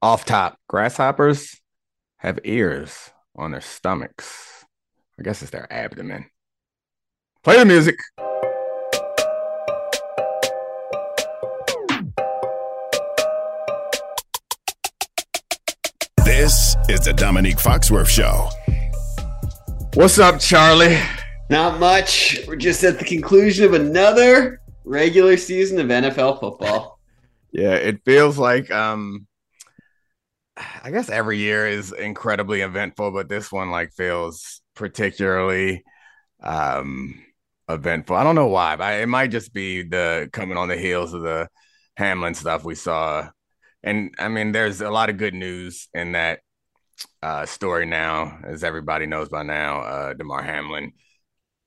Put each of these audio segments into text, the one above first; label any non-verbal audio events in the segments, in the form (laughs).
Off top, grasshoppers have ears on their stomachs. I guess it's their abdomen. Play the music. This is the Dominique Foxworth Show. What's up, Charlie? Not much. We're just at the conclusion of another regular season of NFL football. (laughs) Yeah, it feels like um I guess every year is incredibly eventful, but this one like feels particularly um eventful. I don't know why, but it might just be the coming on the heels of the Hamlin stuff we saw. And I mean, there's a lot of good news in that uh, story now, as everybody knows by now. Uh, Damar Hamlin,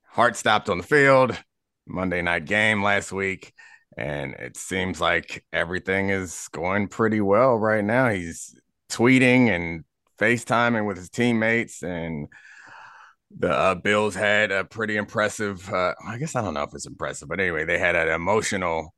heart stopped on the field, Monday night game last week, and it seems like everything is going pretty well right now. He's tweeting and FaceTiming with his teammates, and the uh, Bills had a pretty impressive. Uh, I guess I don't know if it's impressive, but anyway, they had an emotional,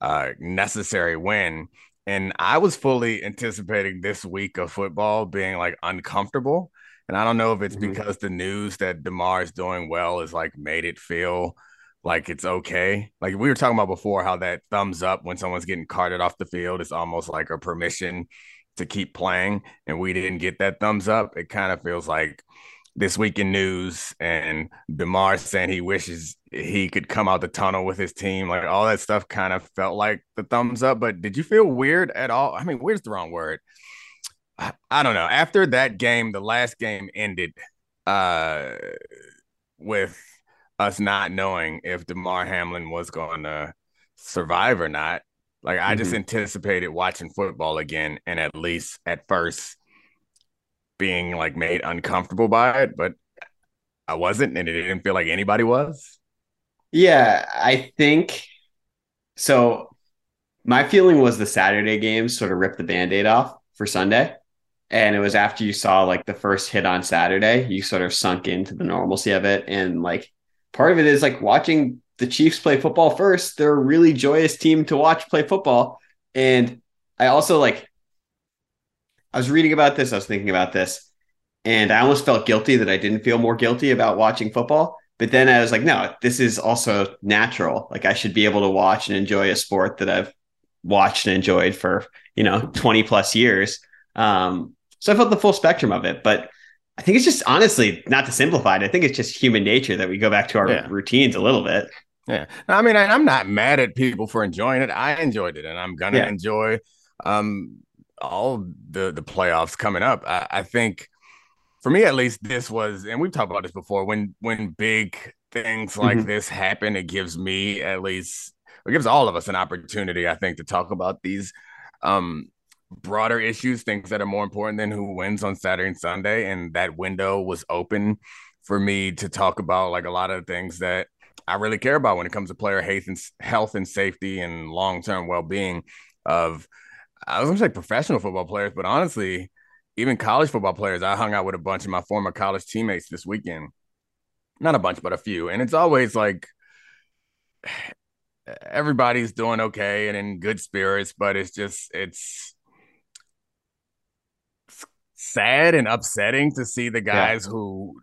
uh, necessary win. And I was fully anticipating this week of football being like uncomfortable. And I don't know if it's mm-hmm. because the news that Damar is doing well is like made it feel like it's okay. Like we were talking about before, how that thumbs up when someone's getting carted off the field is almost like a permission to keep playing. And we didn't get that thumbs up. It kind of feels like this week in news and Damar saying he wishes he could come out the tunnel with his team. Like all that stuff kind of felt like the thumbs up. But did you feel weird at all? I mean, where's the wrong word. I, I don't know. After that game, the last game ended uh, with us not knowing if Damar Hamlin was going to survive or not. Like I mm-hmm. just anticipated watching football again and at least at first being like made uncomfortable by it, but I wasn't, and it didn't feel like anybody was. Yeah, I think so. My feeling was the Saturday games sort of ripped the band aid off for Sunday. And it was after you saw like the first hit on Saturday, you sort of sunk into the normalcy of it. And like part of it is like watching the Chiefs play football first. They're a really joyous team to watch play football. And I also like I was reading about this, I was thinking about this, and I almost felt guilty that I didn't feel more guilty about watching football. But then I was like, no, this is also natural. Like I should be able to watch and enjoy a sport that I've watched and enjoyed for, you know, (laughs) 20 plus years. Um, so I felt the full spectrum of it. But I think it's just honestly not to simplify it. I think it's just human nature that we go back to our yeah. routines a little bit. Yeah. I mean, I, am not mad at people for enjoying it. I enjoyed it and I'm going to yeah. enjoy um, all the the playoffs coming up. I, I think for me at least, this was, and we've talked about this before. When when big things like mm-hmm. this happen, it gives me at least, it gives all of us an opportunity, I think, to talk about these um, broader issues, things that are more important than who wins on Saturday and Sunday. And that window was open for me to talk about like a lot of things that I really care about when it comes to player health and health and safety and long term well being of I was gonna say professional football players, but honestly, even college football players. I hung out with a bunch of my former college teammates this weekend. Not a bunch, but a few. And it's always like (sighs) everybody's doing okay and in good spirits, but it's just it's sad and upsetting to see the guys yeah. who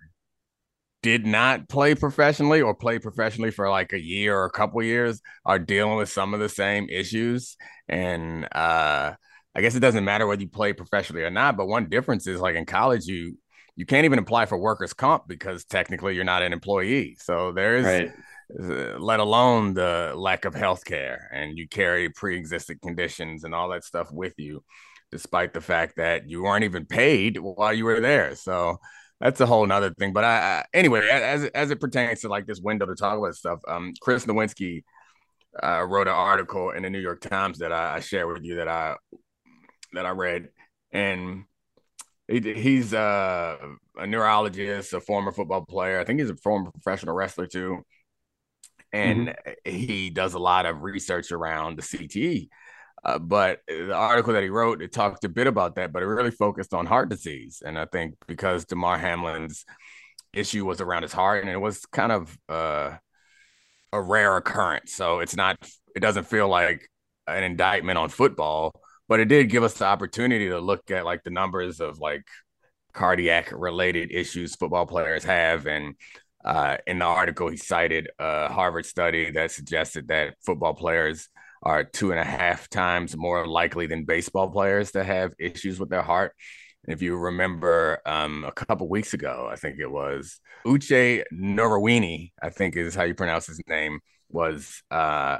did not play professionally or play professionally for like a year or a couple years are dealing with some of the same issues. And uh i guess it doesn't matter whether you play professionally or not but one difference is like in college you you can't even apply for workers comp because technically you're not an employee. So there's right. Uh, let alone the lack of health care and you carry pre-existing conditions and all that stuff with you despite the fact that you weren't even paid while you were there. So that's a whole nother thing. But I, I, anyway, as as it pertains to like this window to talk about stuff, um, Chris Nowinski uh, wrote an article in the New York Times that I, I shared with you that I that I read, and he, he's uh, a neurologist, a former football player. I think he's a former professional wrestler too, and mm-hmm. he does a lot of research around the CTE uh, but the article that he wrote, it talked a bit about that, but it really focused on heart disease. And I think because Damar Hamlin's issue was around his heart, and it was kind of uh, a rare occurrence, so it's not, it doesn't feel like an indictment on football, but it did give us the opportunity to look at like the numbers of like cardiac related issues football players have and uh, in the article he cited a harvard study that suggested that football players are two and a half times more likely than baseball players to have issues with their heart And if you remember um, a couple weeks ago, I think it was Uche Nowini, I think is how you pronounce his name, was uh,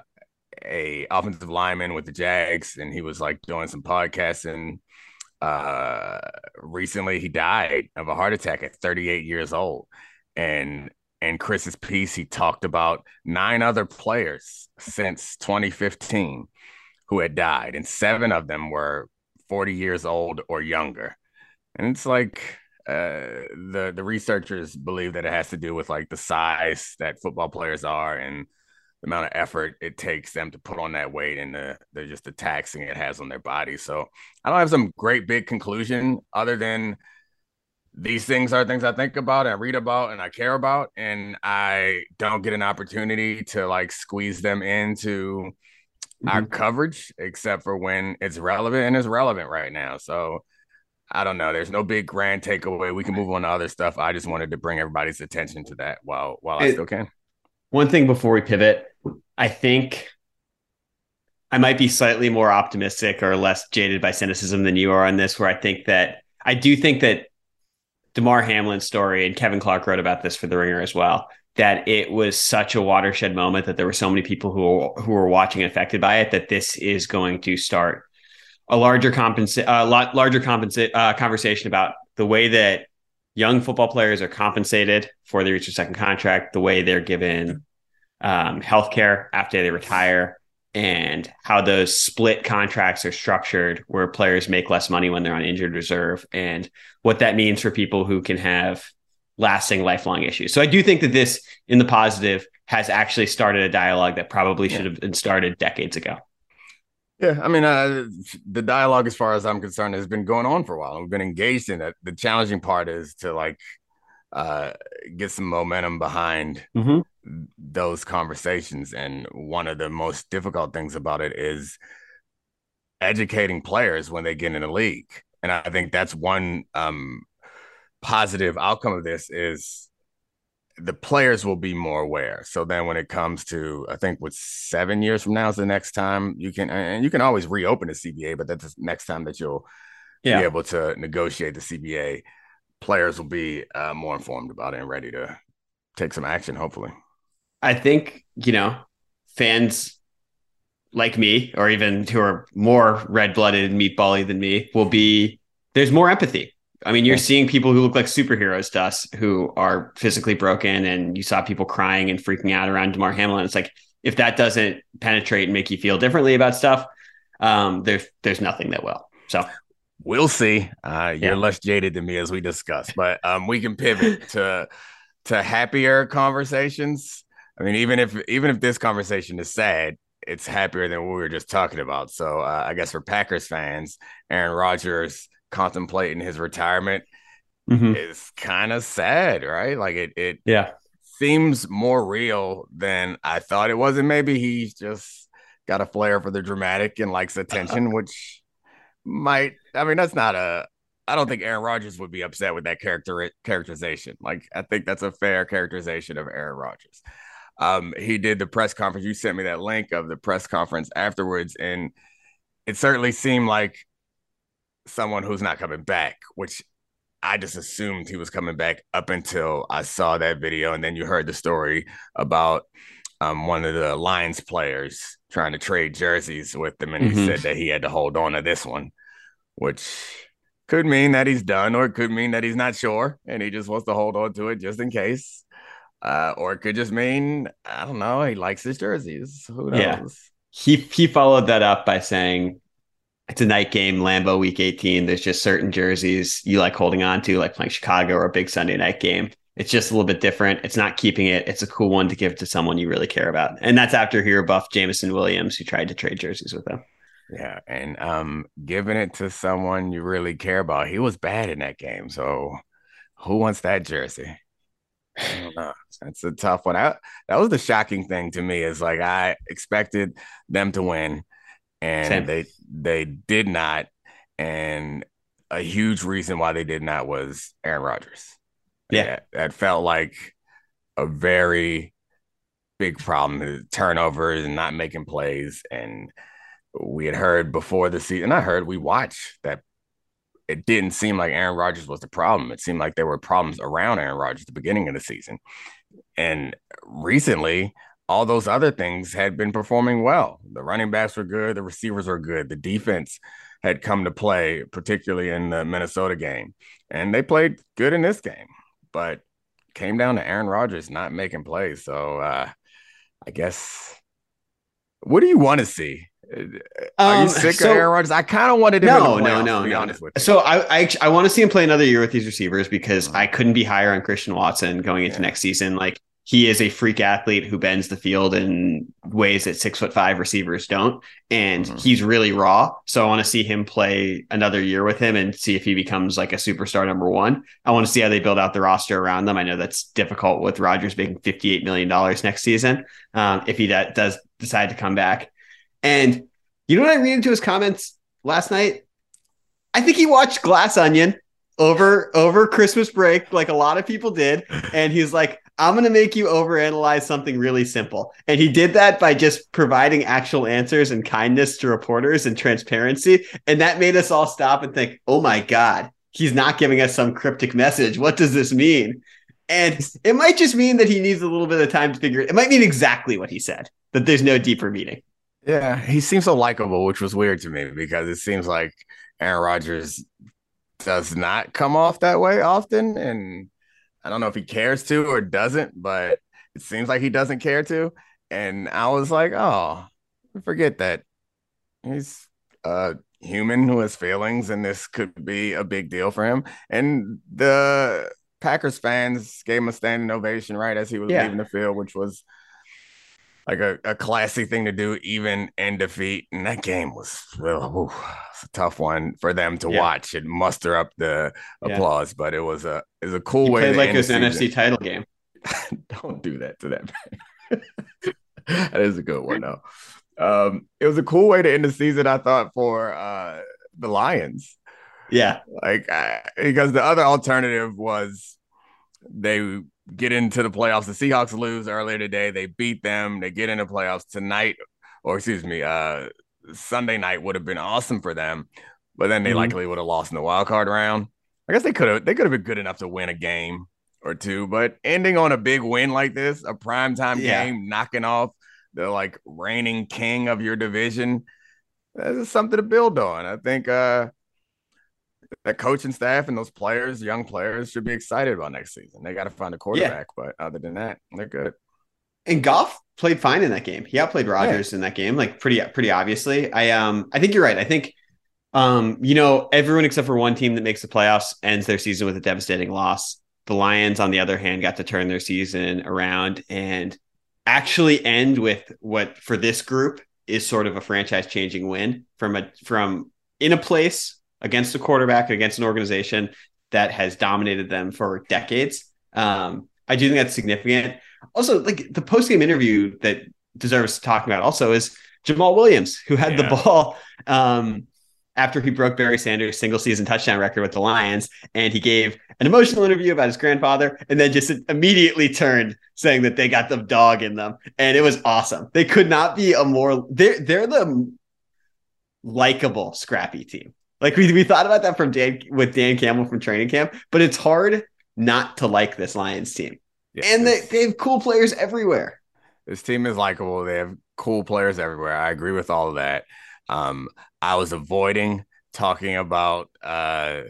a offensive lineman with the Jags, and he was like doing some podcasts. And uh, recently, he died of a heart attack at 38 years old. And in Chris's piece, he talked about nine other players since 2015 who had died, and seven of them were 40 years old or younger and it's like uh, the the researchers believe that it has to do with like the size that football players are and the amount of effort it takes them to put on that weight and the, the just the taxing it has on their body. So I don't have some great big conclusion other than these things are things I think about and read about and I care about, and I don't get an opportunity to like squeeze them into mm-hmm. our coverage except for when it's relevant and it's relevant right now. So I don't know. There's no big grand takeaway. We can move on to other stuff. I just wanted to bring everybody's attention to that while while I still can. One thing before we pivot, I think I might be slightly more optimistic or less jaded by cynicism than you are on this, where I think that I do think that Damar Hamlin's story and Kevin Clark wrote about this for the ringer as well. That it was such a watershed moment that there were so many people who who were watching affected by it that this is going to start a larger compensa- a lot larger compensa- uh, conversation about the way that young football players are compensated for they reach their second contract, the way they're given um, health care after they retire, and how those split contracts are structured where players make less money when they're on injured reserve, and what that means for people who can have lasting lifelong issues. So I do think that this, in the positive, has actually started a dialogue that probably should have been started decades ago. Yeah, I mean, uh, the dialogue, as far as I'm concerned, has been going on for a while. We've been engaged in it. The challenging part is to like uh, get some momentum behind mm-hmm. those conversations. And one of the most difficult things about it is educating players when they get in the league. And I think that's one um, positive outcome of this is the players will be more aware. So then when it comes to, I think what seven years from now is the next time you can, and you can always reopen the CBA, but that's the next time that you'll yeah. be able to negotiate the CBA. Players will be uh, more informed about it and ready to take some action, hopefully. I think, you know, fans like me, or even who are more red blooded and meatbally than me, will be, there's more empathy I mean, you're seeing people who look like superheroes to us who are physically broken, and you saw people crying and freaking out around Damar Hamlin. It's like if that doesn't penetrate and make you feel differently about stuff, um, there's there's nothing that will. So we'll see. Uh, you're yeah. less jaded than me, as we discussed, but um, we can pivot (laughs) to to happier conversations. I mean, even if even if this conversation is sad, it's happier than what we were just talking about. So uh, I guess for Packers fans, Aaron Rodgers contemplating his retirement mm-hmm. is kind of sad, right? Like it it yeah seems more real than I thought it was, and maybe he's just got a flair for the dramatic and likes attention, which might I mean that's not a I don't think Aaron Rodgers would be upset with that character characterization. Like I think that's a fair characterization of Aaron Rodgers. Um, he did the press conference. You sent me that link of the press conference afterwards, and it certainly seemed like someone who's not coming back, which I just assumed he was coming back up until I saw that video. And then you heard the story about um, one of the Lions players trying to trade jerseys with him. And mm-hmm. he said that he had to hold on to this one, which could mean that he's done, or it could mean that he's not sure and he just wants to hold on to it just in case. Uh, or it could just mean, I don't know, he likes his jerseys. Who knows? Yeah. He, he followed that up by saying, it's a night game, Lambeau Week 18. There's just certain jerseys you like holding on to, like playing Chicago or a big Sunday night game. It's just a little bit different. It's not keeping it. It's a cool one to give to someone you really care about. And that's after he buff Jameson Williams, who tried to trade jerseys with him. Yeah, and um, giving it to someone you really care about. He was bad in that game, so who wants that jersey? I don't know. That's a tough one. I, that was the shocking thing to me. Is like I expected them to win and Same. they they did not. And a huge reason why they did not was Aaron Rodgers. Yeah. that felt like a very big problem. Turnovers and not making plays, and we had heard before the season. I heard we watched that it didn't seem like Aaron Rodgers was the problem. It seemed like there were problems around Aaron Rodgers at the beginning of the season. And recently, all those other things had been performing well. The running backs were good, the receivers were good, the defense had come to play, particularly in the Minnesota game. And they played good in this game, but came down to Aaron Rodgers not making plays. So uh, I guess what do you want to see? Are Um, you sick so- of Aaron Rodgers? I kind of wanted him. No, no, no, to be no. honest with you. So I, I, I want to see him play another year with these receivers because Mhm. I couldn't be higher on Christian Watson going into Yeah. next season. Like he is a freak athlete who bends the field in ways that six foot five receivers don't, and Mhm. he's really raw. So I want to see him play another year with him and see if he becomes like a superstar number one. I want to see how they build out the roster around them. I know that's difficult with Rodgers making fifty eight million dollars next season um, if he da- does decide to come back. And you know what I read into his comments last night? I think he watched Glass Onion over over Christmas break, like a lot of people did, and he's like, "I'm gonna make you overanalyze something really simple." And he did that by just providing actual answers and kindness to reporters and transparency, and that made us all stop and think, "Oh my god, he's not giving us some cryptic message. What does this mean?" And it might just mean that he needs a little bit of time to figure it. It might mean exactly what he said. That there's no deeper meaning. Yeah, he seems so likable, which was weird to me because it seems like Aaron Rodgers does not come off that way often. And I don't know if he cares to or doesn't, but it seems like he doesn't care to. And I was like, oh, forget that. He's a human who has feelings, and this could be a big deal for him. And the Packers fans gave him a standing ovation right as he was Yeah. leaving the field, which was like a, a classy thing to do, even in defeat. And that game was well, it's a tough one for them to Yeah. watch and muster up the Yeah. applause. But it was a it was a cool He way played to like end it was the an season. NFC title game. (laughs) Don't do that to that (laughs) man. that is a good one though. Um, it was a cool way to end the season, I thought, for uh the Lions. Yeah. Like I, because the other alternative was they get into the playoffs. The Seahawks lose earlier today. They beat them. They get into playoffs tonight, or excuse me, uh Sunday night would have been awesome for them, but then they Mhm. likely would have lost in the wild card round. I guess they could have they could have been good enough to win a game or two, but ending on a big win like this, a primetime Yeah. game, knocking off the like reigning king of your division, that's something to build on. I think uh that coaching staff and those players, young players, should be excited about next season. They got to find a quarterback, but other than that, they're good. And Goff played fine in that game. He outplayed Rodgers in that game, like pretty pretty obviously. I um I think you're right. I think um you know everyone except for one team that makes the playoffs ends their season with a devastating loss. The Lions, on the other hand, got to turn their season around and actually end with what for this group is sort of a franchise changing win from a from in a place against a quarterback against an organization that has dominated them for decades. Um, I do think that's significant. Also, like the post game interview that deserves talking about also is Jamaal Williams, who had Yeah. the ball um, after he broke Barry Sanders' single season touchdown record with the Lions, and he gave an emotional interview about his grandfather, and then just immediately turned saying that they got the dog in them, and it was awesome. They could not be a more they're they're the likable scrappy team. Like we we thought about that from Dan with Dan Campbell from training camp, but it's hard not to like this Lions team. Yeah, and they, they have cool players everywhere. this team is likable. They have cool players everywhere. I agree with all of that. Um, I was avoiding talking about uh,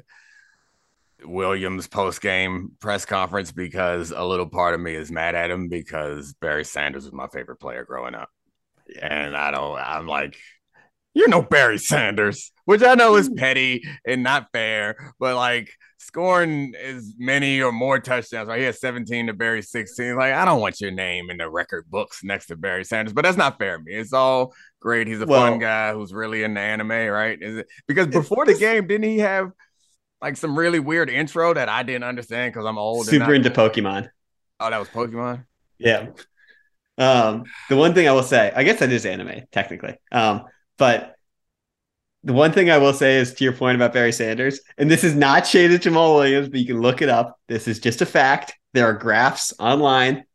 Williams post game press conference because a little part of me is mad at him because Barry Sanders was my favorite player growing up. And I don't, I'm like, you're no Barry Sanders, which I know is petty and not fair, but like scoring as many or more touchdowns, right? He has 17 to Barry 16. Like, I don't want your name in the record books next to Barry Sanders, but that's not fair to me. It's all great. He's a Well- fun guy who's really into anime, right? Is it because before the game, didn't he have like some really weird intro that I didn't understand because I'm old? and Super into Pokemon. Oh, that was Pokemon. Yeah. Um, the one thing I will say, I guess that is anime technically. Um, but the one thing I will say is to your point about Barry Sanders, and this is not shaded Jamaal Williams, but you can look it up. This is just a fact. There are graphs online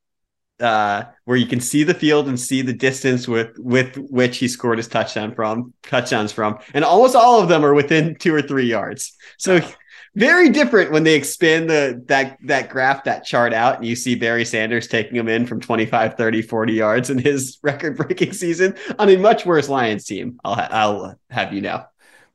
uh, where you can see the field and see the distance with with which he scored his touchdown from touchdowns from, and almost all of them are within two or three yards. So very different when they expand the that that graph that chart out and you see Barry Sanders taking them in from 25 30 40 yards in his (laughs) record breaking season on a much worse Lions team I'll ha- I'll have you know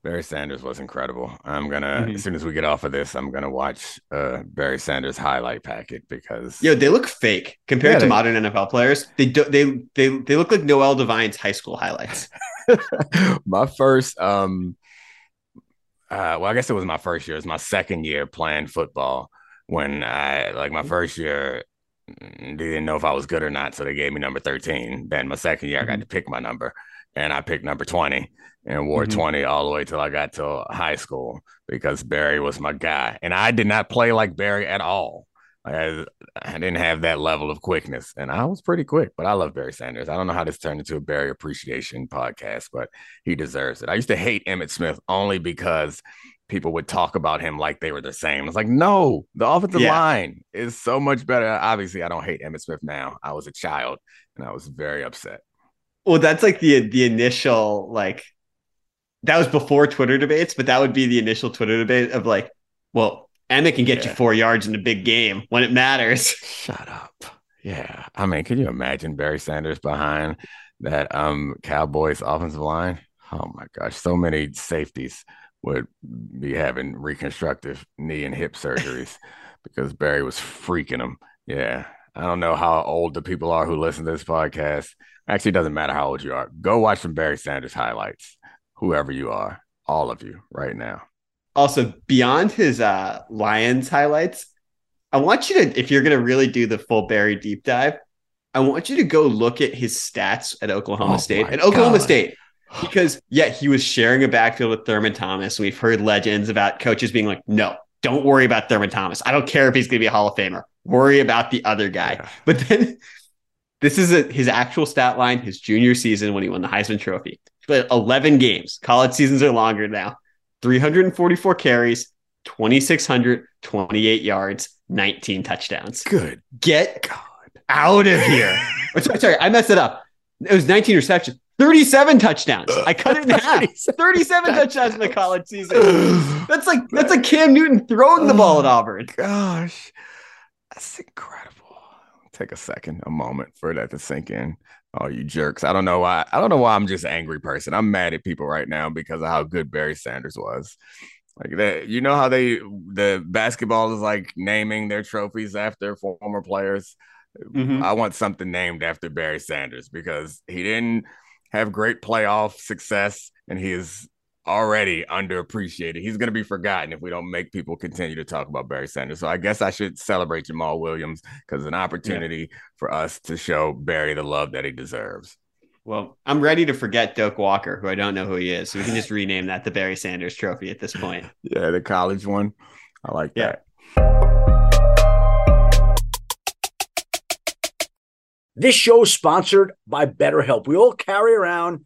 Barry Sanders was incredible. I'm gonna mm-hmm. as soon as we get off of this, I'm gonna watch uh, Barry Sanders highlight packet because yo, they look fake compared yeah, to they, modern NFL players. They do, they they they look like Noel Devine's high school highlights. (laughs) my first um uh well, I guess it was my first year. It was my second year playing football when I like my first year they didn't know if I was good or not, so they gave me number 13. Then my second year, mm-hmm. I got mm-hmm. to pick my number, and I picked number 20 and wore mm-hmm. 20 all the way till I got to high school because Barry was my guy. And I did not play like Barry at all. I, I didn't have that level of quickness, and I was pretty quick, but I love Barry Sanders. I don't know how this turned into a Barry appreciation podcast, but he deserves it. I used to hate Emmitt Smith only because people would talk about him like they were the same. It's like, no, the offensive yeah. line is so much better. Obviously, I don't hate Emmitt Smith now. I was a child and I was very upset. Well, that's like the the initial like that was before Twitter debates, but that would be the initial Twitter debate of like, well, Emmitt can get yeah. you four yards in a big game when it matters. Shut up. Yeah. I mean, can you imagine Barry Sanders behind that um Cowboys offensive line? Oh my gosh, so many safeties would be having reconstructive knee and hip surgeries (laughs) because Barry was freaking them. Yeah. I don't know how old the people are who listen to this podcast. Actually, doesn't matter how old you are. Go watch some Barry Sanders highlights whoever you are, all of you right now. Also, beyond his uh, Lions highlights, I want you to, if you're going to really do the full Barry deep dive, I want you to go look at his stats at Oklahoma oh State. At Oklahoma God. State, because yeah, he was sharing a backfield with Thurman Thomas. We've heard legends about coaches being like, "No, don't worry about Thurman Thomas. I don't care if he's going to be a Hall of Famer. Worry about the other guy." Yeah. But then (laughs) this is a, his actual stat line his junior season when he won the Heisman Trophy. But 11 games. College seasons are longer now. 344 carries, 2,628 yards, 19 touchdowns. Good. Get God. out of here. oh, (laughs) sorry, sorry, I messed it up. It was 19 receptions. 37 touchdowns. I cut it in half. 37 touchdowns in the college season. (sighs) That's like that's like Cam Newton throwing the ball at oh Auburn. Gosh. That's incredible take a second, a moment for that to sink in. Oh, you jerks. I don't know why. I don't know why I'm just angry person. I'm mad at people right now because of how good Barry Sanders was. Like that, you know how they the basketball is like naming their trophies after former players. Mm-hmm. I want something named after Barry Sanders because he didn't have great playoff success and he is already underappreciated. He's going to be forgotten if we don't make people continue to talk about Barry Sanders. So I guess I should celebrate Jamaal Williams because it's an opportunity yeah. for us to show Barry the love that he deserves. Well, I'm ready to forget Doak Walker, who I don't know who he is. So we can just rename that the Barry Sanders Trophy at this point. (laughs) yeah, the college one. I like yeah. that. This show is sponsored by BetterHelp. We all carry around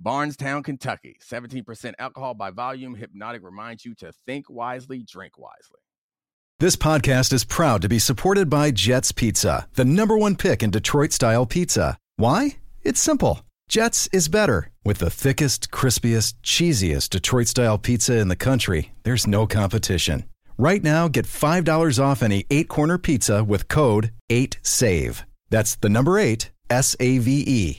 Bardstown, Kentucky. 17% alcohol by volume. Hpnotiq reminds you to think wisely, drink wisely. This podcast is proud to be supported by Jet's Pizza, the number one pick in Detroit style pizza. Why? It's simple. Jet's is better. With the thickest, crispiest, cheesiest Detroit style pizza in the country, there's no competition. Right now, get $5 off any eight corner pizza with code 8SAVE. That's the number eight, S A V E.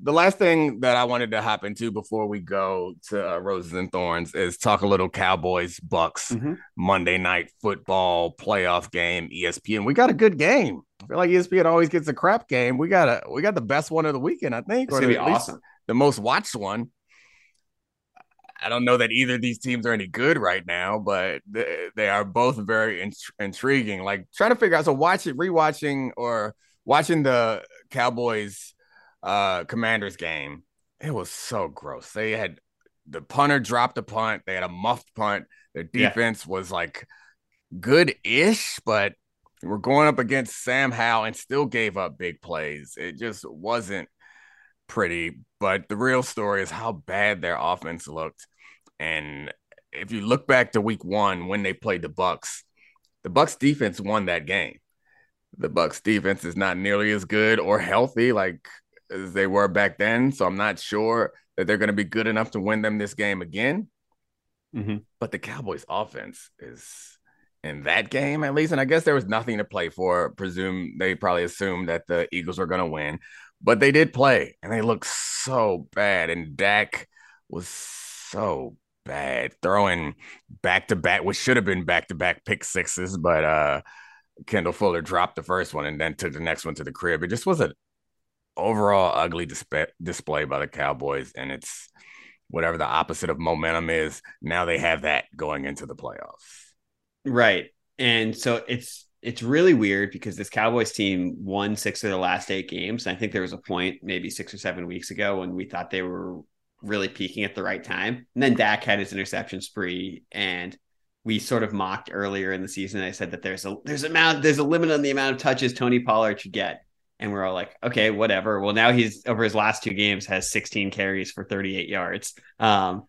the last thing that I wanted to hop into before we go to uh, Roses and Thorns is talk a little Cowboys Bucks Mm-hmm. Monday night football playoff game. ESPN. We got a good game. I feel like ESPN always gets a crap game. We got a we got the best one of the weekend. I think, It's gonna be awesome. the most watched one. I don't know that either of these teams are any good right now, but they, they are both very int- intriguing. Like trying to figure out, so watch it, rewatching or watching the Cowboys uh Commanders game. It was so gross. They had the punter dropped a punt. They had a muffed punt. Their Yeah. defense was like good-ish, but we're going up against Sam Howell and still gave up big plays. It just wasn't pretty. But the real story is how bad their offense looked. And if you look back to week one when they played the Bucks, the Bucks defense won that game. The Bucks defense is not nearly as good or healthy like as they were back then. So I'm not sure that they're going to be good enough to win them this game again. Mhm. But the Cowboys offense is in that game at least. And I guess there was nothing to play for. Presume they probably assumed that the Eagles were going to win, but they did play and they looked so bad. And Dak was so bad throwing back to back, which should have been back to back pick sixes, but uh Kendall Fuller dropped the first one and then took the next one to the crib. It just was an overall ugly display, display by the Cowboys, and it's whatever the opposite of momentum is. Now they have that going into the playoffs. Right. And so it's it's really weird because this Cowboys team won six of their last eight games. And I think there was a point maybe six or seven weeks ago when we thought they were really peaking at the right time. And then Dak had his interception spree and we sort of mocked earlier in the season. I said that there's a there's a amount there's a limit on the amount of touches Tony Pollard should get. And we're all like, okay, whatever. Well, now he's over his last two games has 16 carries for 38 yards. Um,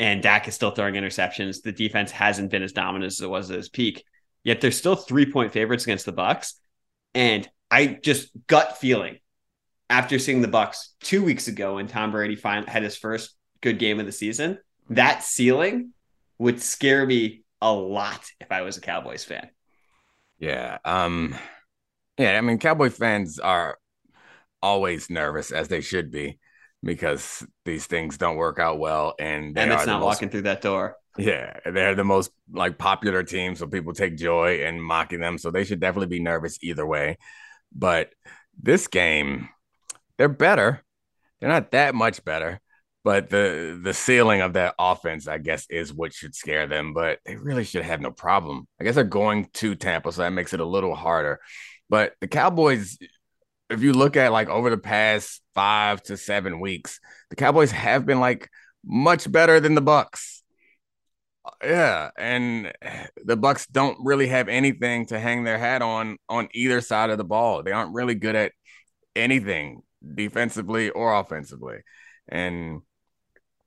and Dak is still throwing interceptions. The defense hasn't been as dominant as it was at his peak. Yet they're still three point favorites against the Bucks. And I just gut feeling after seeing the Bucks two weeks ago when Tom Brady had his first good game of the season, that ceiling would scare me a lot if I was a Cowboys fan. Yeah. Um yeah, I mean Cowboy fans are always nervous as they should be because these things don't work out well and they And it's not most- walking through that door. Yeah, they're the most like popular team, so people take joy in mocking them. So they should definitely be nervous either way. But this game, they're better. They're not that much better, but the the ceiling of that offense, I guess, is what should scare them. But they really should have no problem. I guess they're going to Tampa, so that makes it a little harder. But the Cowboys, if you look at like over the past five to seven weeks, the Cowboys have been like much better than the Bucks. Yeah, and the Bucks don't really have anything to hang their hat on on either side of the ball. They aren't really good at anything defensively or offensively. And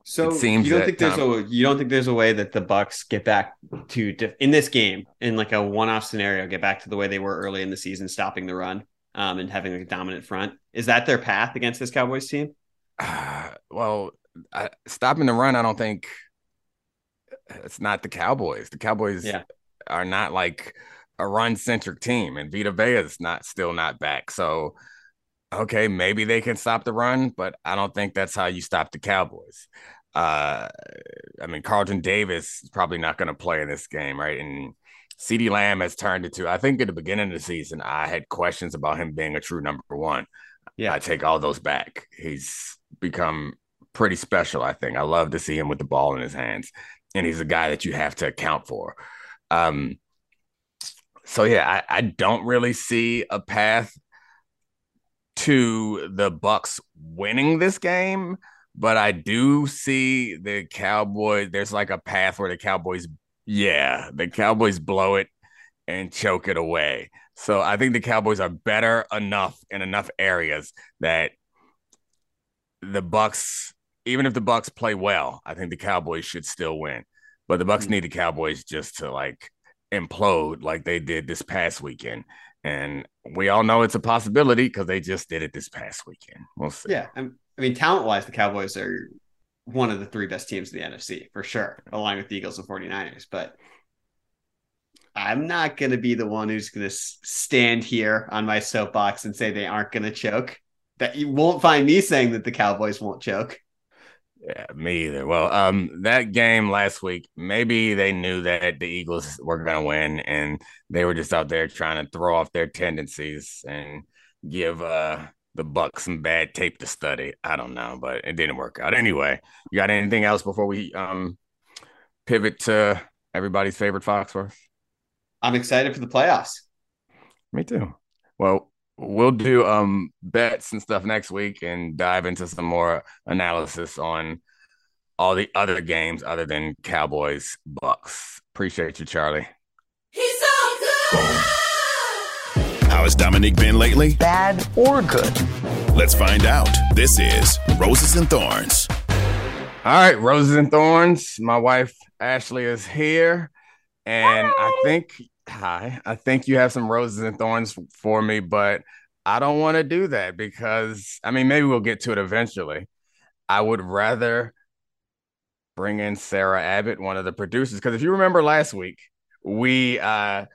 So It seems you don't think there's Tom- a you don't think there's a way that the Bucks get back to in this game in like a one-off scenario get back to the way they were early in the season, stopping the run um, and having a dominant front. Is that their path against this Cowboys team? Uh, well, I, stopping the run, I don't think it's not the Cowboys. The Cowboys Yeah. are not like a run centric team, and Vita Vea is not still not back. So, okay, maybe they can stop the run, but I don't think that's how you stop the Cowboys. Uh, I mean, Carlton Davis is probably not going to play in this game, right? And CeeDee Lamb has turned into, I think at the beginning of the season, I had questions about him being a true number one. Yeah. I take all those back. He's become pretty special, I think. I love to see him with the ball in his hands. And he's a guy that you have to account for. Um, so yeah, I, I don't really see a path to the Bucks winning this game, but I do see the Cowboys. There's like a path where the Cowboys, yeah, the Cowboys blow it and choke it away. So I think the Cowboys are better enough in enough areas that the Bucks, even if the Bucks play well, I think the Cowboys should still win. But the Bucks Hmm. need the Cowboys just to like implode like they did this past weekend. And we all know it's a possibility because they just did it this past weekend. We'll see. Yeah, I'm- I mean, talent-wise, the Cowboys are one of the three best teams in the NFC for sure, along with the Eagles and 49ers. But I'm not going to be the one who's going to stand here on my soapbox and say they aren't going to choke. That you won't find me saying that the Cowboys won't choke. Yeah, me either. Well, um, that game last week, maybe they knew that the Eagles were gonna win, and they were just out there trying to throw off their tendencies and give uh the Bucks some bad tape to study. I don't know, but it didn't work out. Anyway, you got anything else before we um pivot to everybody's favorite Foxworth? I'm excited for the playoffs. Me too. Well, we'll do um bets and stuff next week and dive into some more analysis on all the other games other than Cowboys Bucks. Appreciate you, Charlie. He's so good. How has Dominique been lately? bad or good. Let's find out. This is Roses and Thorns. All right, roses and thorns. My wife Ashley is here, and I think hi. I think you have some roses and thorns for me, but I don't want to do that because I mean maybe we'll get to it eventually. I would rather bring in Sarah Abbott, one of the producers, because if you remember last week, we uh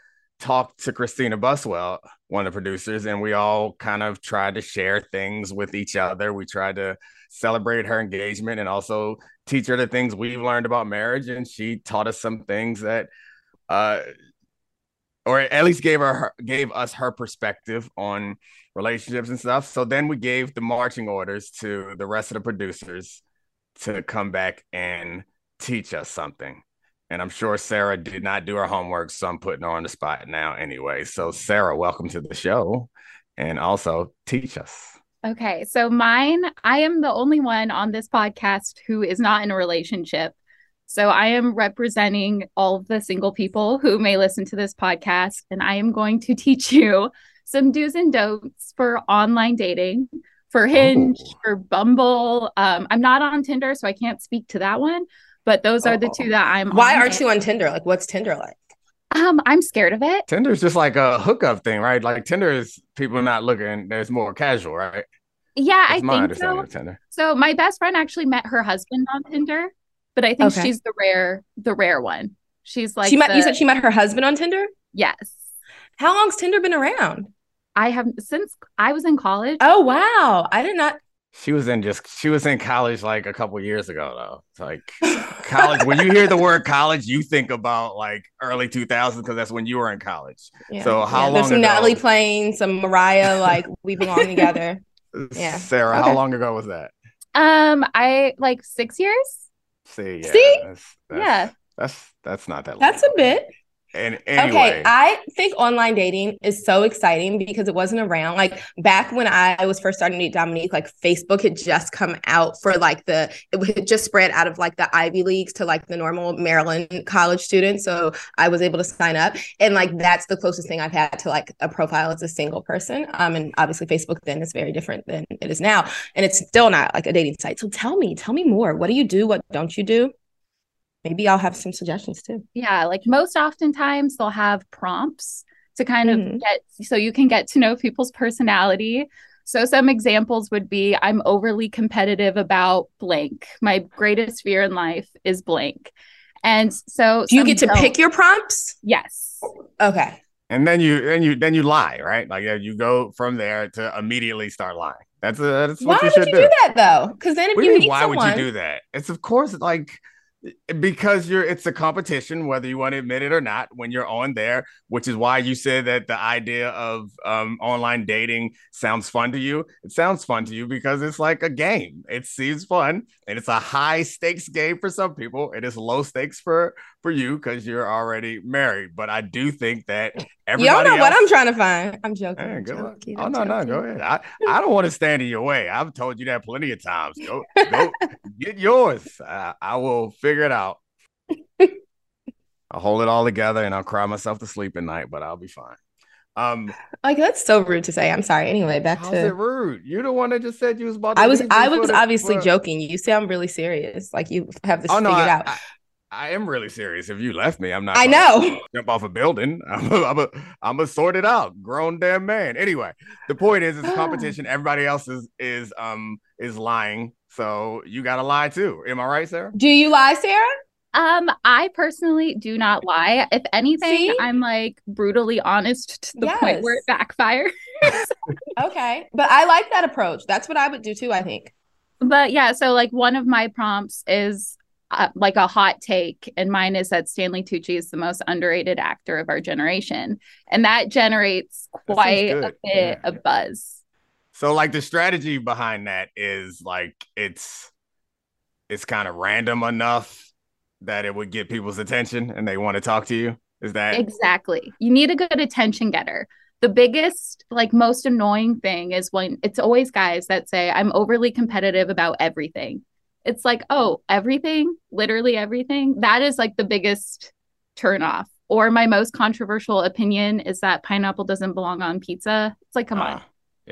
talked to Christina Buswell, one of the producers, and we all kind of tried to share things with each other. We tried to celebrate her engagement and also teach her the things we've learned about marriage. And she taught us some things that, uh, or at least gave her, gave us her perspective on relationships and stuff. So then we gave the marching orders to the rest of the producers to come back and teach us something. And I'm sure Sarah did not do her homework, so I'm putting her on the spot now anyway. So Sarah, welcome to the show, and also teach us. Okay, so mine, I am the only one on this podcast who is not in a relationship. So I am representing all of the single people who may listen to this podcast, and I am going to (laughs) teach you some do's and don'ts for online dating, for Hinge, for Bumble. Um, I'm not on Tinder, so I can't speak to that one, but those are the two that I'm Why on. aren't you on Tinder? Like, what's Tinder like? Um, I'm scared of it. Tinder's just like a hookup thing, right? Like Tinder is people not looking, there's more casual, right? Yeah, That's I my think understanding so. of Tinder. So my best friend actually met her husband on Tinder, but I think Okay. she's the rare, the rare one. She's like she met. You said she met her husband on Tinder. yes. How long's Tinder been around? I have since I was in college. Oh wow, I did not. She was in just she was in college like a couple years ago though. It's like (laughs) college. when you hear the word college, you think about like early 2000s because that's when you were in college. Yeah. So how There's long some ago- Natalie playing, some Mariah. Like we belong together. (laughs) Yeah. Sarah, how long ago was that? Um, I like six years. See, yeah, See? That's, that's, Yeah. that's that's not that long. That's a bit. And anyway, Okay, I think online dating is so exciting because it wasn't around. Like back when I was first starting to meet Dominique, like Facebook had just come out for like the it had just spread out of like the Ivy Leagues to like the normal Maryland college students. So I was able to sign up, and like that's the closest thing I've had to like a profile as a single person. Um, and obviously Facebook then is very different than it is now, and it's still not like a dating site. So tell me, tell me more. What do you do? What don't you do? Maybe I'll have some suggestions too. Yeah, like most oftentimes they'll have prompts to kind Mhm. of get so you can get to know people's personality. So some examples would be I'm overly competitive about blank. My greatest fear in life is blank. And so Do you get to don't. pick your prompts? Yes. Okay. and then you then you then you lie, right? Like yeah, you go from there to immediately start lying. That's uh, that's Why what you would should you do. do that though? Because then if What you you mean, meet why someone, would you do that? It's of course like because you're it's a competition, whether you want to admit it or not, when you're on there, which is why you said that the idea of um, online dating sounds fun to you. It sounds fun to you because it's like a game. It seems fun and it's a high stakes game for some people. It is low stakes for for you because you're already married. But I do think that (laughs) you everybody don't know what I'm trying to find. I'm joking. Hey, I'm joking, Oh I'm no, no, go ahead. I, I don't want to stand in your way. I've told you that plenty of times. Go, go, (laughs) get yours. I, I will figure it out. I'll hold it all together and I'll cry myself to sleep at night, but I'll be fine. Um, Like that's so rude to say. I'm sorry. Anyway, back how's to it rude? You're the one that just said you was about. To I was I was obviously for- joking. You sound really serious. Like you have this Oh no, figured I, out. I, I am really serious. If you left me, I'm not. I know. Jump off a building. (laughs) I'm a, I'm a, I'm a sort it out. Grown damn man. Anyway, the point is, it's (gasps) competition. Everybody else is is um is lying, so you gotta lie too. Am I right, Sarah? Do you lie, Sarah? Um, I personally do not lie. If anything, See? I'm like brutally honest to the point where it backfires. (laughs) Okay. But I like that approach. That's what I would do too, I think. But yeah, so like one of my prompts is uh, like a hot take, and mine is that Stanley Tucci is the most underrated actor of our generation, and that generates That quite a bit Yeah, of buzz. So like the strategy behind that is like it's it's kind of random enough that it would get people's attention and they want to talk to you. Is that Exactly. You need a good attention getter. The biggest, like most annoying thing is when it's always guys that say, I'm overly competitive about everything. It's like, oh, everything, literally everything. That is like the biggest turn off. Or my most controversial opinion is that pineapple doesn't belong on pizza. It's like, come ah. on.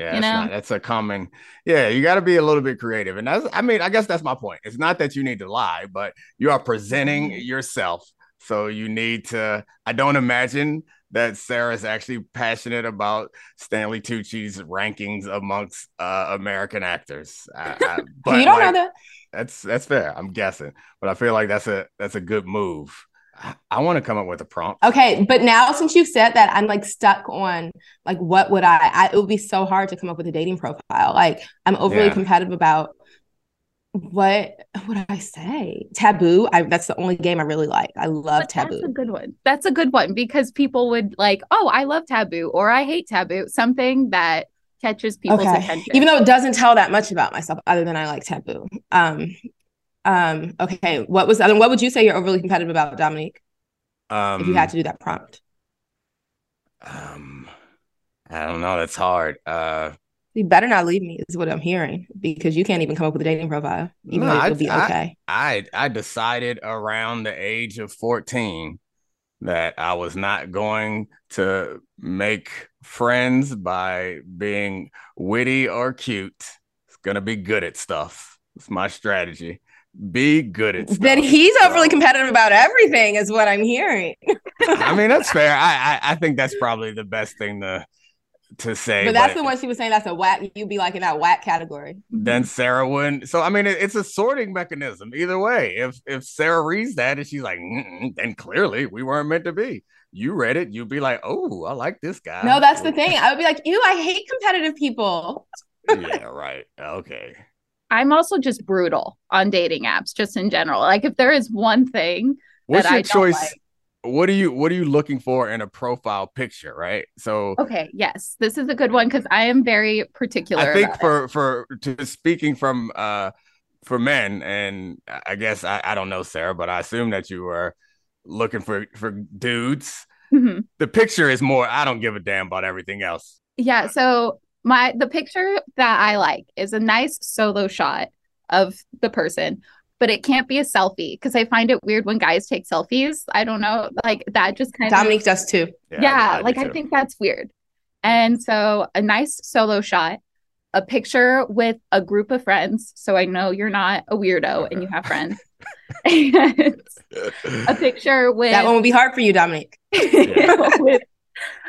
Ah, yeah, You that's, not, that's a common. Yeah, you got to be a little bit creative, and that's. I mean, I guess that's my point. It's not that you need to lie, but you are presenting Mm-hmm. yourself, so you need to. I don't imagine that Sarah's actually passionate about Stanley Tucci's rankings amongst uh, American actors. I, I, (laughs) but you don't like, know that. That's that's fair. I'm guessing, but I feel like that's a that's a good move. I, I want to come up with a prompt. Okay, but now since you've said that, I'm like stuck on like what would I, I it would be so hard to come up with a dating profile. Like I'm overly Yeah. competitive about what would I say? Taboo. I that's the only game I really like. I love But that's a good one. That's a good one because people would like, oh, I love taboo or I hate taboo, something that catches people's Okay. attention. Even though it doesn't tell that much about myself other than I like taboo. Um um okay, what was what would you say you're overly competitive about, Dominique? Um, If you had to do that prompt. um, I don't know. That's hard. Uh, You better not leave me, is what I'm hearing, because you can't even come up with a dating profile, even No, it'll be I- okay. I I decided around the age of 14 that I was not going to make friends by being witty or cute. It's gonna be good at stuff. It's my strategy. Be good at stuff. Then he's overly competitive about everything, is what I'm hearing. I mean, that's (laughs) fair. I, I I think that's probably the best thing to to say. but that's the one she was saying that's a whack. You'd be like in that whack category. then Sarah wouldn't. So I mean, it, it's a sorting mechanism either way. If if Sarah reads that and she's like, then clearly we weren't meant to be. You read it, you'd be like, oh, I like this guy. No, that's the oh. thing. I would be like, ew, I hate competitive people. yeah, right. Okay. I'm also just brutal on dating apps, just in general. Like if there is one thing What's that your I don't choice? like- What are you What are you looking for in a profile picture? Right. So Okay, yes, this is a good one because I am very particular. I think about it. for for to speaking from uh for men, and I guess I, I don't know Sarah, but I assume that you were looking for for dudes. Mhm. The picture is more. I don't give a damn about everything else. Yeah, so my the picture that I like is a nice solo shot of the person, but it can't be a selfie because I find it weird when guys take selfies. I don't know, like that just kind of Dominique does too. yeah, do like I too. think that's weird. And so a nice solo shot, a picture with a group of friends, so I know you're not a weirdo and you have friends. and (laughs) (laughs) a picture with That one would be hard for you, Dominique. (laughs) with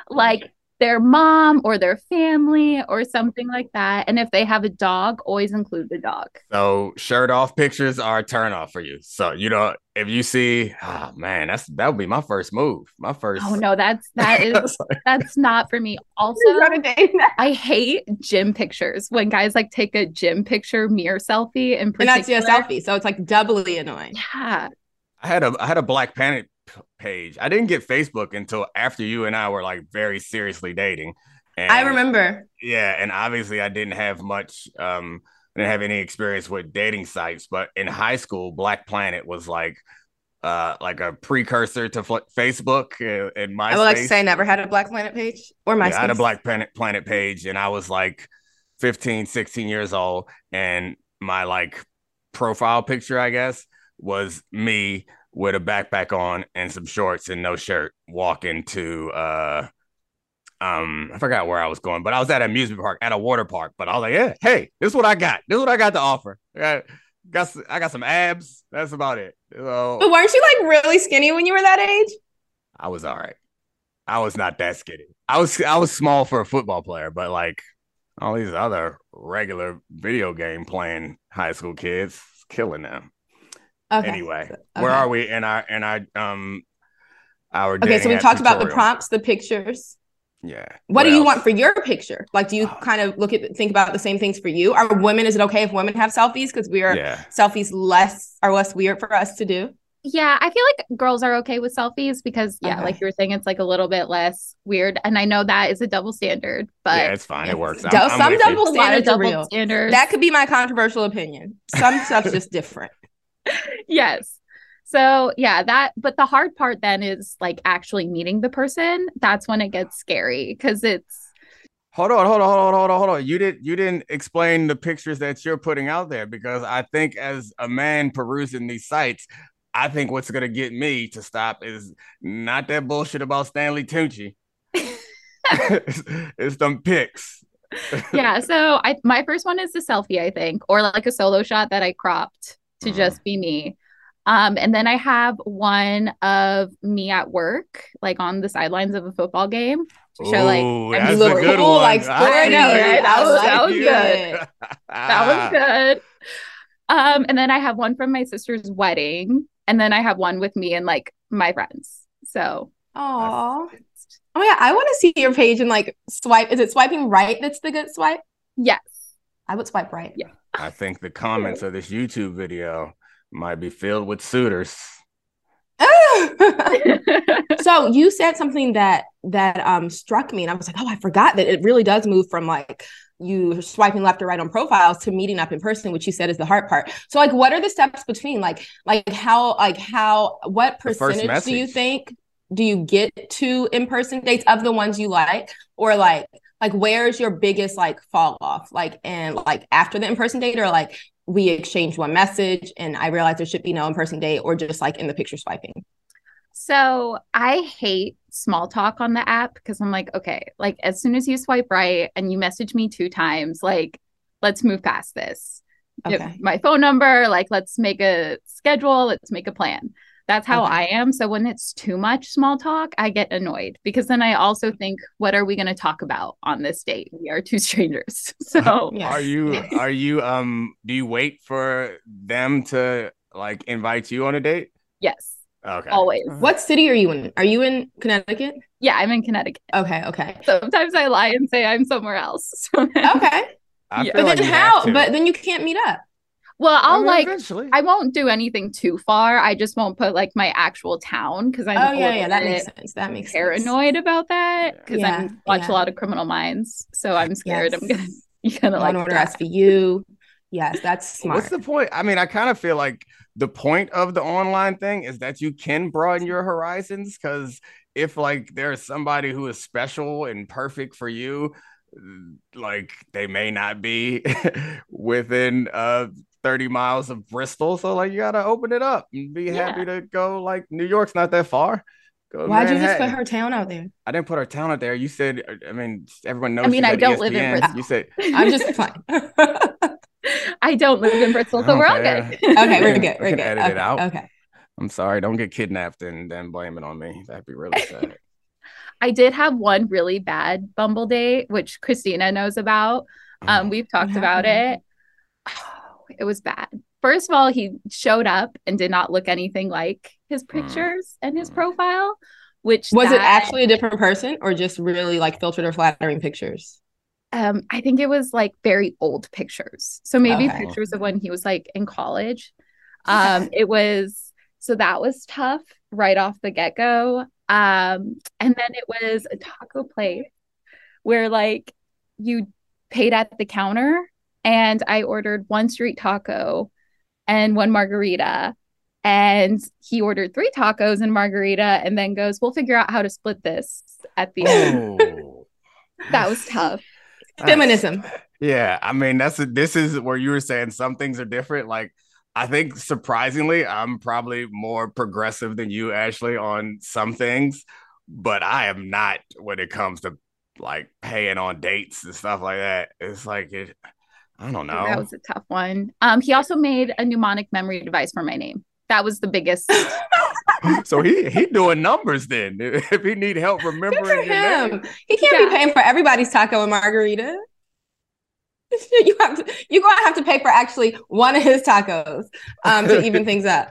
like their mom or their family or something like that. And if they have a dog, always include the dog. So shirt off pictures are a turn off for you. So you know if you see, oh man, that's that would be my first move. My first. Oh no, that's that (laughs) is that's not for me. Also, (laughs) I hate gym pictures when guys like take a gym picture mirror selfie in And that's particular. your selfie. So it's like doubly annoying. Yeah. I had a I had a Black Planet p- page. I didn't get Facebook until after you and I were like very seriously dating. And I remember. Yeah, and obviously I didn't have much um I didn't have any experience with dating sites, but in high school Black Planet was like uh like a precursor to Fl- Facebook uh, and MySpace. I would like to say I never had a Black Planet page or my Yeah, I had a Black Planet Planet page and I was like 15, 16 years old and my like profile picture, I guess, was me with a backpack on and some shorts and no shirt walking to uh um I forgot where I was going, but I was at an amusement park at a water park. But I was like, yeah, hey, this is what I got. This is what I got to offer. I got, got I got some abs. That's about it. So But weren't you like really skinny when you were that age? I was all right. I was not that skinny. I was I was small for a football player, but like all these other regular video game playing high school kids, killing them. Okay. Anyway, Okay. where are we And I and I um our Okay, so we app talked about the prompts, the pictures. Yeah. What, do you want for your picture? Like, do you Oh. kind of look at think about the same things for you? Are women? Is it okay if women have selfies? Because we are Yeah. selfies less are less weird for us to do. Yeah, I feel like girls are okay with selfies because yeah, Okay. like you were saying, it's like a little bit less weird. And I know that is a double standard, but yeah, it's fine. It works. Dou- some with you. double a lot of standards are double real. standards. That could be my controversial opinion. Some stuff's just (laughs) different. (laughs) yes. So yeah, that but the hard part then is like actually meeting the person. That's when it gets scary because it's Hold on, hold on, hold on, hold on, hold on. You didn't you didn't explain the pictures that you're putting out there because I think as a man perusing these sites, I think what's gonna get me to stop is not that bullshit about Stanley Tucci. it's, (laughs) it's them pics. (laughs) yeah. So I my first one is the selfie, I think, or like a solo shot that I cropped to Mhm. just be me. Um, and then I have one of me at work, like on the sidelines of a football game. To show like Ooh, I'm that's look a good (laughs) cool, one. like I sporty. know, right? That was- like that was good. that was (laughs) good. Um, and then I have one from my sister's wedding, and then I have one with me and like my friends. So oh, Oh yeah, I want to see your page and like swipe. Is it swiping right that's the good swipe? yes. I would swipe right. Yeah. I think the comments (laughs) of this YouTube video might be filled with suitors. (laughs) (laughs) so you said something that that um struck me and i was like oh i forgot that it really does move from like you swiping left or right on profiles to meeting up in person which you said is the hard part. So like what are the steps between like like how like how what percentage do you think do you get to in-person dates of the ones you like? Or like like where's your biggest like fall off like and like after the in-person date or like we exchange one message and i realize there should be no in-person date or just like in the picture swiping So I hate small talk on the app because I'm like, okay, like as soon as you swipe right and you message me two times, like let's move past this. Okay. my phone number, like let's make a schedule, let's make a plan. That's how Okay. I am. So when it's too much small talk, I get annoyed because then I also think, what are we going to talk about on this date? We are two (laughs) strangers. (laughs) So Yes. Are you are you um do you wait for them to like invite you on a date? yes, Okay. always. What city are you in? Are you in Connecticut? Yeah, I'm in Connecticut. Okay, okay. Sometimes I lie and say I'm somewhere else. So (laughs) then- Okay. I Yeah. feel But like then you how? have to. But then you can't meet up. Well, I I'll mean, like eventually. I won't do anything too far. I just won't put like my actual town because I'm Oh a yeah, yeah, that makes sense. That makes sense. paranoid about that because Yeah, I watch yeah. a lot of Criminal Minds, so I'm scared I'm gonna (laughs) you're gonna like Order that. SVU. Yes, that's smart. What's the point? I mean, I kind of feel like the point of the online thing is that you can broaden your horizons because if like there's somebody who is special and perfect for you, like they may not be (laughs) within uh 30 miles of Bristol. So like you gotta open it up and be Yeah. happy to go. Like New York's not that far. Go Why'd you just put her town out there? I didn't put her town out there. You said, I mean, everyone knows. I mean, I don't live in Bristol. You said, (laughs) I'm just fine. (laughs) I don't live in Bristol, so we're all good. (laughs) Okay. we're good. We're good. edit it out. Okay. I'm sorry, don't get kidnapped and then blame it on me. That'd be really sad. I did have one really bad Bumble date, which Christina knows about. Um, we've talked about it. Happened? it was bad. First of all, he showed up and did not look anything like his pictures and his Mm. profile, which Was it actually a different person or just really like filtered or flattering pictures? um I think it was like very old pictures. So maybe Okay. pictures of when he was like in college. (laughs) Um it was so that was tough right off the get-go. Um and then it was a taco place where like you paid at the counter and I ordered one street taco and one margarita and he ordered three tacos and margarita and then goes we'll figure out how to split this at the end. Oh. (laughs) That was tough. Feminism. Yeah, I mean that's this is where you were saying some things are different. Like I think surprisingly, I'm probably more progressive than you, Ashley, on some things, but I am not when it comes to like paying on dates and stuff like that. It's like it. I don't know. That was a tough one. Um, he also made a mnemonic memory device for my name. That was the biggest. (laughs) so he he doing numbers then. (laughs) If he need help Good for remembering your name. him. He can't Yeah. be paying for everybody's taco and margarita. (laughs) You have to. You're gonna have to pay for actually one of his tacos um, to even things up.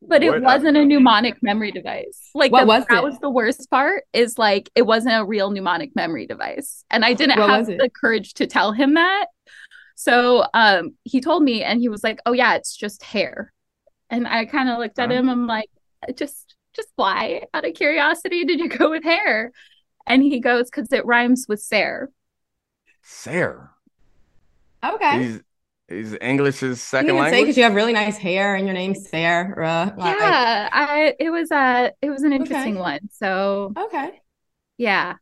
but it What- wasn't a mnemonic memory device. Like What the- was that it? was the worst part. Is like it wasn't a real mnemonic memory device, and I didn't What have the courage to tell him that. So um, he told me, and he was like, "Oh yeah, it's just hair." And I kind of looked at Huh? him. I'm like, "Just, just why? Out of curiosity, did you go with hair?" And he goes, "Because it rhymes with Sarah." Sarah. Okay. He's he's English's You second can say language. because you have really nice hair and your name's Sarah. Like, yeah, I it was a it was an interesting Okay. one. So Okay. yeah,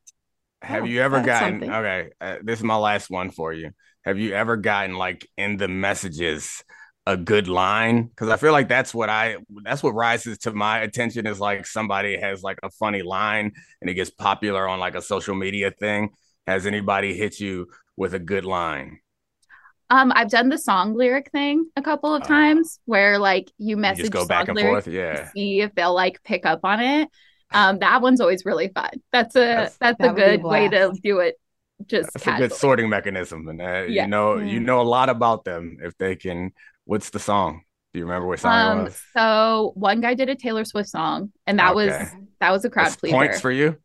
Have Oh, you ever gotten something. okay? Uh, this is my last one for you. Have you ever gotten like in the messages a good line? Because I feel like that's what I that's what rises to my attention is like somebody has like a funny line and it gets popular on like a social media thing. Has anybody hit you with a good line? um, I've done the song lyric thing a couple of Oh. times where like you You message just go back and forth. Yeah. see if they'll like pick up on it. (laughs) Um, that one's always really fun. That's a That's- that's, That a would be a good way to do it. Just That's a good sorting mechanism, and uh, Yeah. you know Yeah. you know a lot about them if they can. What's the song? Do you remember what song it Um, was? so one guy did a Taylor Swift song, and that was that was a crowd That's pleaser. points for you.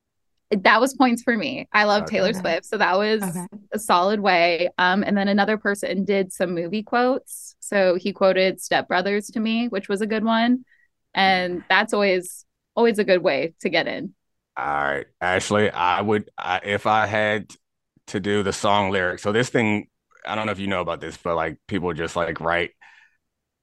that was points for me. I love Okay. Taylor Swift, so that was Okay. a solid way. Um, and then another person did some movie quotes. So he quoted Step Brothers to me, which was a good one. And that's always always a good way to get in. All right, Ashley, I would I, if I had to do the song lyrics. So this thing, I don't know if you know about this, but like people just like write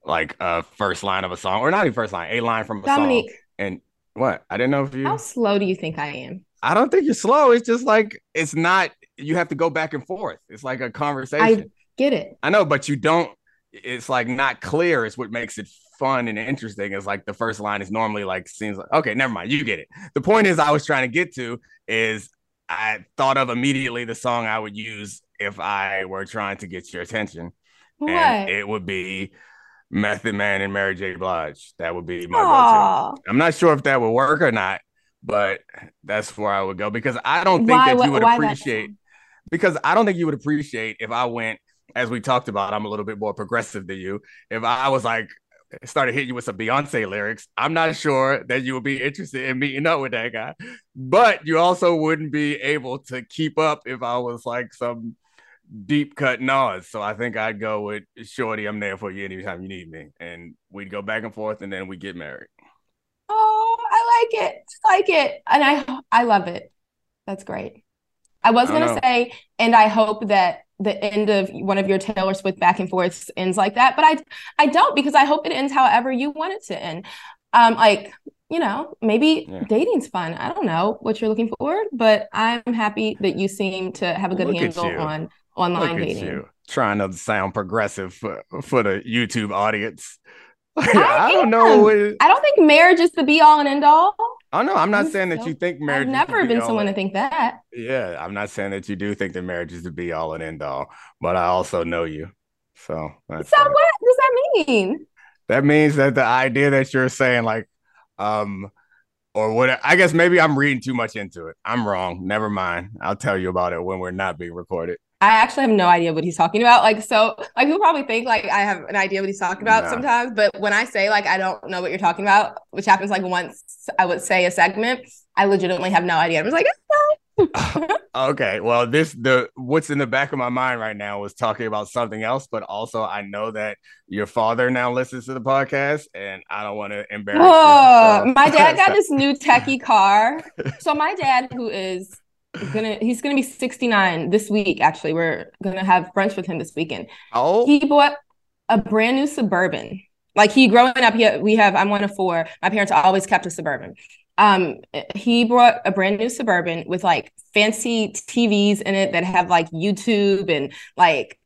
like a first line of a song, or not even first line, a line from a Dominique, song. And what? I didn't know if you. how slow do you think I am? I don't think you're slow. It's just like it's not. You have to go back and forth. It's like a conversation. I get it? I know, but you don't. It's like not clear. It's what makes it fun and interesting. Is like the first line is normally like seems like okay, never mind. You get it. The point is, I was trying to get to is I thought of immediately the song I would use if I were trying to get your attention, What? and it would be Method Man and Mary J. Blige. That would be my go-to. I'm not sure if that would work or not, but that's where I would go because I don't think Why- that you would why appreciate because I don't think you would appreciate if I went, as we talked about, I'm a little bit more progressive than you. If I was like, started hitting you with some Beyonce lyrics, I'm not sure that you would be interested in meeting up with that guy. But you also wouldn't be able to keep up if I was like some deep cut Nas. So I think I'd go with Shorty, I'm there for you anytime you need me. And we'd go back and forth and then we get married. Oh, I like it. I like it. And I I love it. That's great. I was I gonna know. say, and I hope that the end of one of your Taylor Swift back and forths ends like that, but I I don't because I hope it ends however you want it to end. Um, like you know, maybe Yeah. dating's fun. I don't know what you're looking for, but I'm happy that you seem to have a good Look handle on Look online at dating. you trying to sound progressive for, for the YouTube audience. (laughs) I, I don't know. I don't think marriage is the be all and end all. Oh no, I'm not I'm saying that you think marriage. I've never been someone to think that. Yeah, I'm not saying that you do think that marriage is the be all and end all, but I also know you. So that's So that. what does that mean? That means that the idea that you're saying, like, um, or what I guess maybe I'm reading too much into it. I'm wrong. Never mind. I'll tell you about it when we're not being recorded. I actually have no idea what he's talking about. Like, so, like, people probably think like I have an idea what he's talking about No. sometimes, but when I say like I don't know what you're talking about, which happens like once I would say a segment, I legitimately have no idea. I'm just like, (laughs) (laughs) Okay, well, this the what's in the back of my mind right now was talking about something else, but also I know that your father now listens to the podcast, and I don't want to embarrass oh, so- my dad (laughs) got this new techie car. So my dad, who is gonna, he's gonna be 69 this week. Actually, we're gonna have brunch with him this weekend. Oh, he bought a brand new suburban. Like he growing up he, we have i'm one of four. My parents always kept a suburban. Um he brought a brand new suburban with like fancy tvs in it that have like youtube and like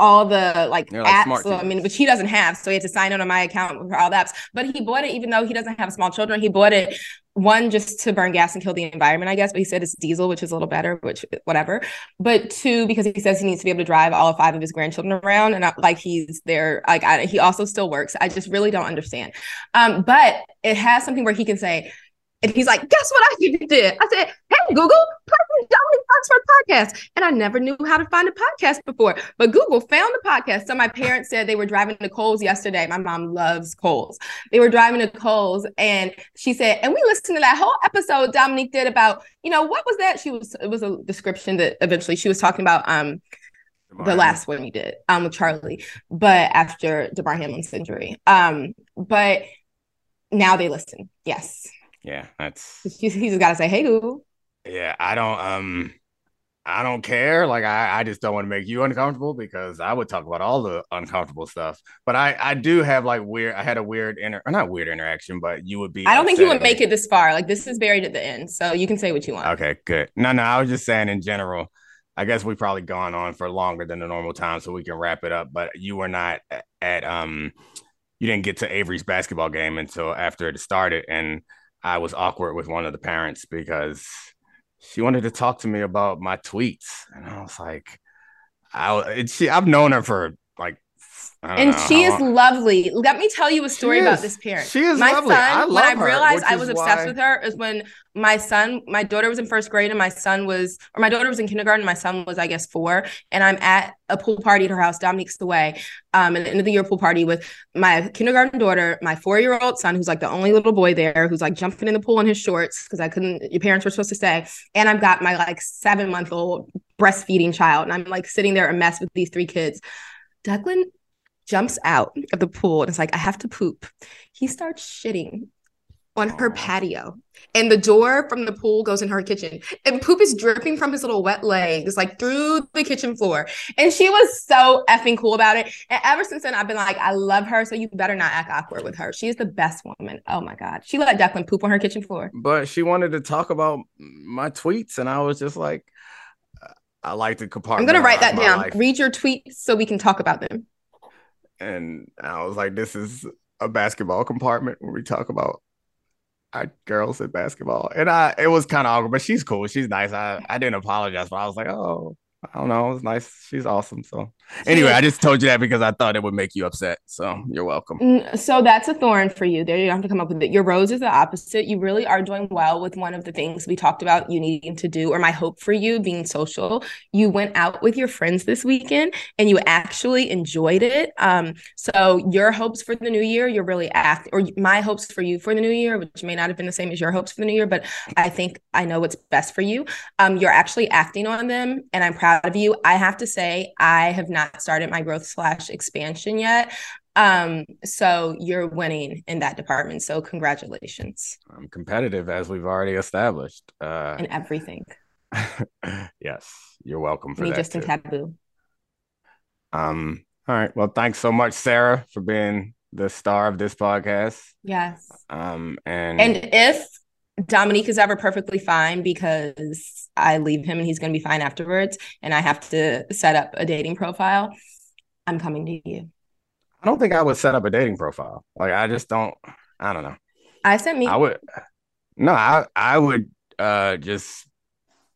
all the like They're apps. So, i mean which he doesn't have so he had to sign in on my account for all the apps but he bought it even though he doesn't have small children he bought it one just to burn gas and kill the environment i guess but he said it's diesel which is a little better which whatever. But two because he says he needs to be able to drive all five of his grandchildren around and I, like he's there like I, he also still works. I just really don't understand. Um but it has something where he can say and he's like guess what i (laughs) did? I said hey google play Dominique Foxworth podcast. And i never knew how to find a podcast before but google found the podcast. So my parents said they were driving to Kohl's yesterday. My mom loves Kohl's they were driving to Kohl's and she said and we listened to that whole episode dominique did about you know what was that? She was it was a description that eventually she was talking about um the last one we did um with Charlie, but after Damar Hamlin's injury. Um, but now they listen. Yes. Yeah, that's (laughs) He's, he's just gotta say, hey Google. yeah. I don't um, I don't care. Like I, I just don't want to make you uncomfortable because I would talk about all the uncomfortable stuff. But I, I do have like weird. I had a weird inter, or not weird interaction, but you would be. I don't think you would make it this far. Like this is buried at the end. So you can say what you want. Okay, good. No, no, I was just saying in general. I guess we've probably gone on for longer than the normal time, so we can wrap it up. But you were not at um, you didn't get to Avery's basketball game until after it started, and I was awkward with one of the parents because she wanted to talk to me about my tweets, and I was like, I she I've known her for like, And know, she is lovely. Let me tell you a story about this parent. She is my lovely. son, I when I realized which I was obsessed why- with her is when my son, my daughter was in first grade and my son was, or my daughter was in kindergarten. My son was, I guess, four. And I'm at a pool party at her house, Dominique's away, um, an end of the year pool party with my kindergarten daughter, my four year old son, who's like the only little boy there, who's like jumping in the pool in his shorts because I couldn't, your parents were supposed to stay. And I've got my like seven month old breastfeeding child. And I'm like sitting there a mess with these three kids. Declan jumps out of the pool and is like, I have to poop. He starts shitting on her patio. And the door from the pool goes in her kitchen. And poop is dripping from his little wet legs, like through the kitchen floor. And she was so effing cool about it. And ever since then, I've been like, I love her. So you better not act awkward with her. She is the best woman. Oh my God. She let Declan poop on her kitchen floor. but she wanted to talk about my tweets, and I was just like, I like to compartmentalize I'm going to write that down. life. Read your tweets so we can talk about them. and I was like, this is a basketball compartment where we talk about our girls at basketball. And I it was kind of awkward, but she's cool. She's nice. I, I didn't apologize, but I was like, oh, I don't know. It was nice. She's awesome. So anyway, I just told you that because I thought it would make you upset. So you're welcome. Mm, So that's a thorn for you. There, you don't have to come up with it. Your rose is the opposite. You really are doing well with one of the things we talked about you needing to do, or my hope for you being social. You went out with your friends this weekend and you actually enjoyed it. Um, so your hopes for the new year, you're really act, or my hopes for you for the new year, which may not have been the same as your hopes for the new year, but I think I know what's best for you. Um, you're actually acting on them, and I'm proud of you. I have to say, I have not started my growth slash expansion yet. Um, so you're winning in that department. So congratulations I'm competitive as we've already established. Uh, in everything. (laughs) yes, you're welcome for Me that. just in taboo. Um, all right. Well, thanks so much, Sarah, for being the star of this podcast. Yes. Um, and And if Dominique is ever perfectly fine because I leave him and he's going to be fine afterwards, and I have to set up a dating profile, I'm coming to you. I don't think I would set up a dating profile. Like I just don't. I don't know. I sent me. I would. No, I I would uh just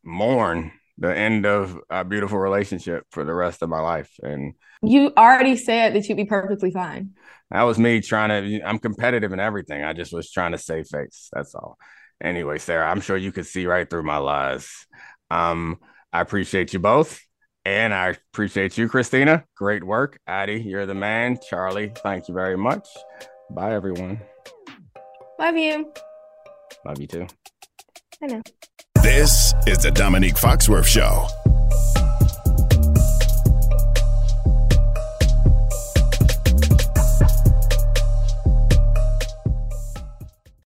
mourn the end of a beautiful relationship for the rest of my life, and you already said that you'd be perfectly fine. that was me trying to. I'm competitive in everything. I just was trying to save face. That's all. Anyway, Sarah, I'm sure you could see right through my lies. Um, I appreciate you both. And I appreciate you, Christina. Great work. Addie, you're the man. Charlie, thank you very much. Bye, everyone. Love you. Love you too. I know. This is the Dominique Foxworth Show.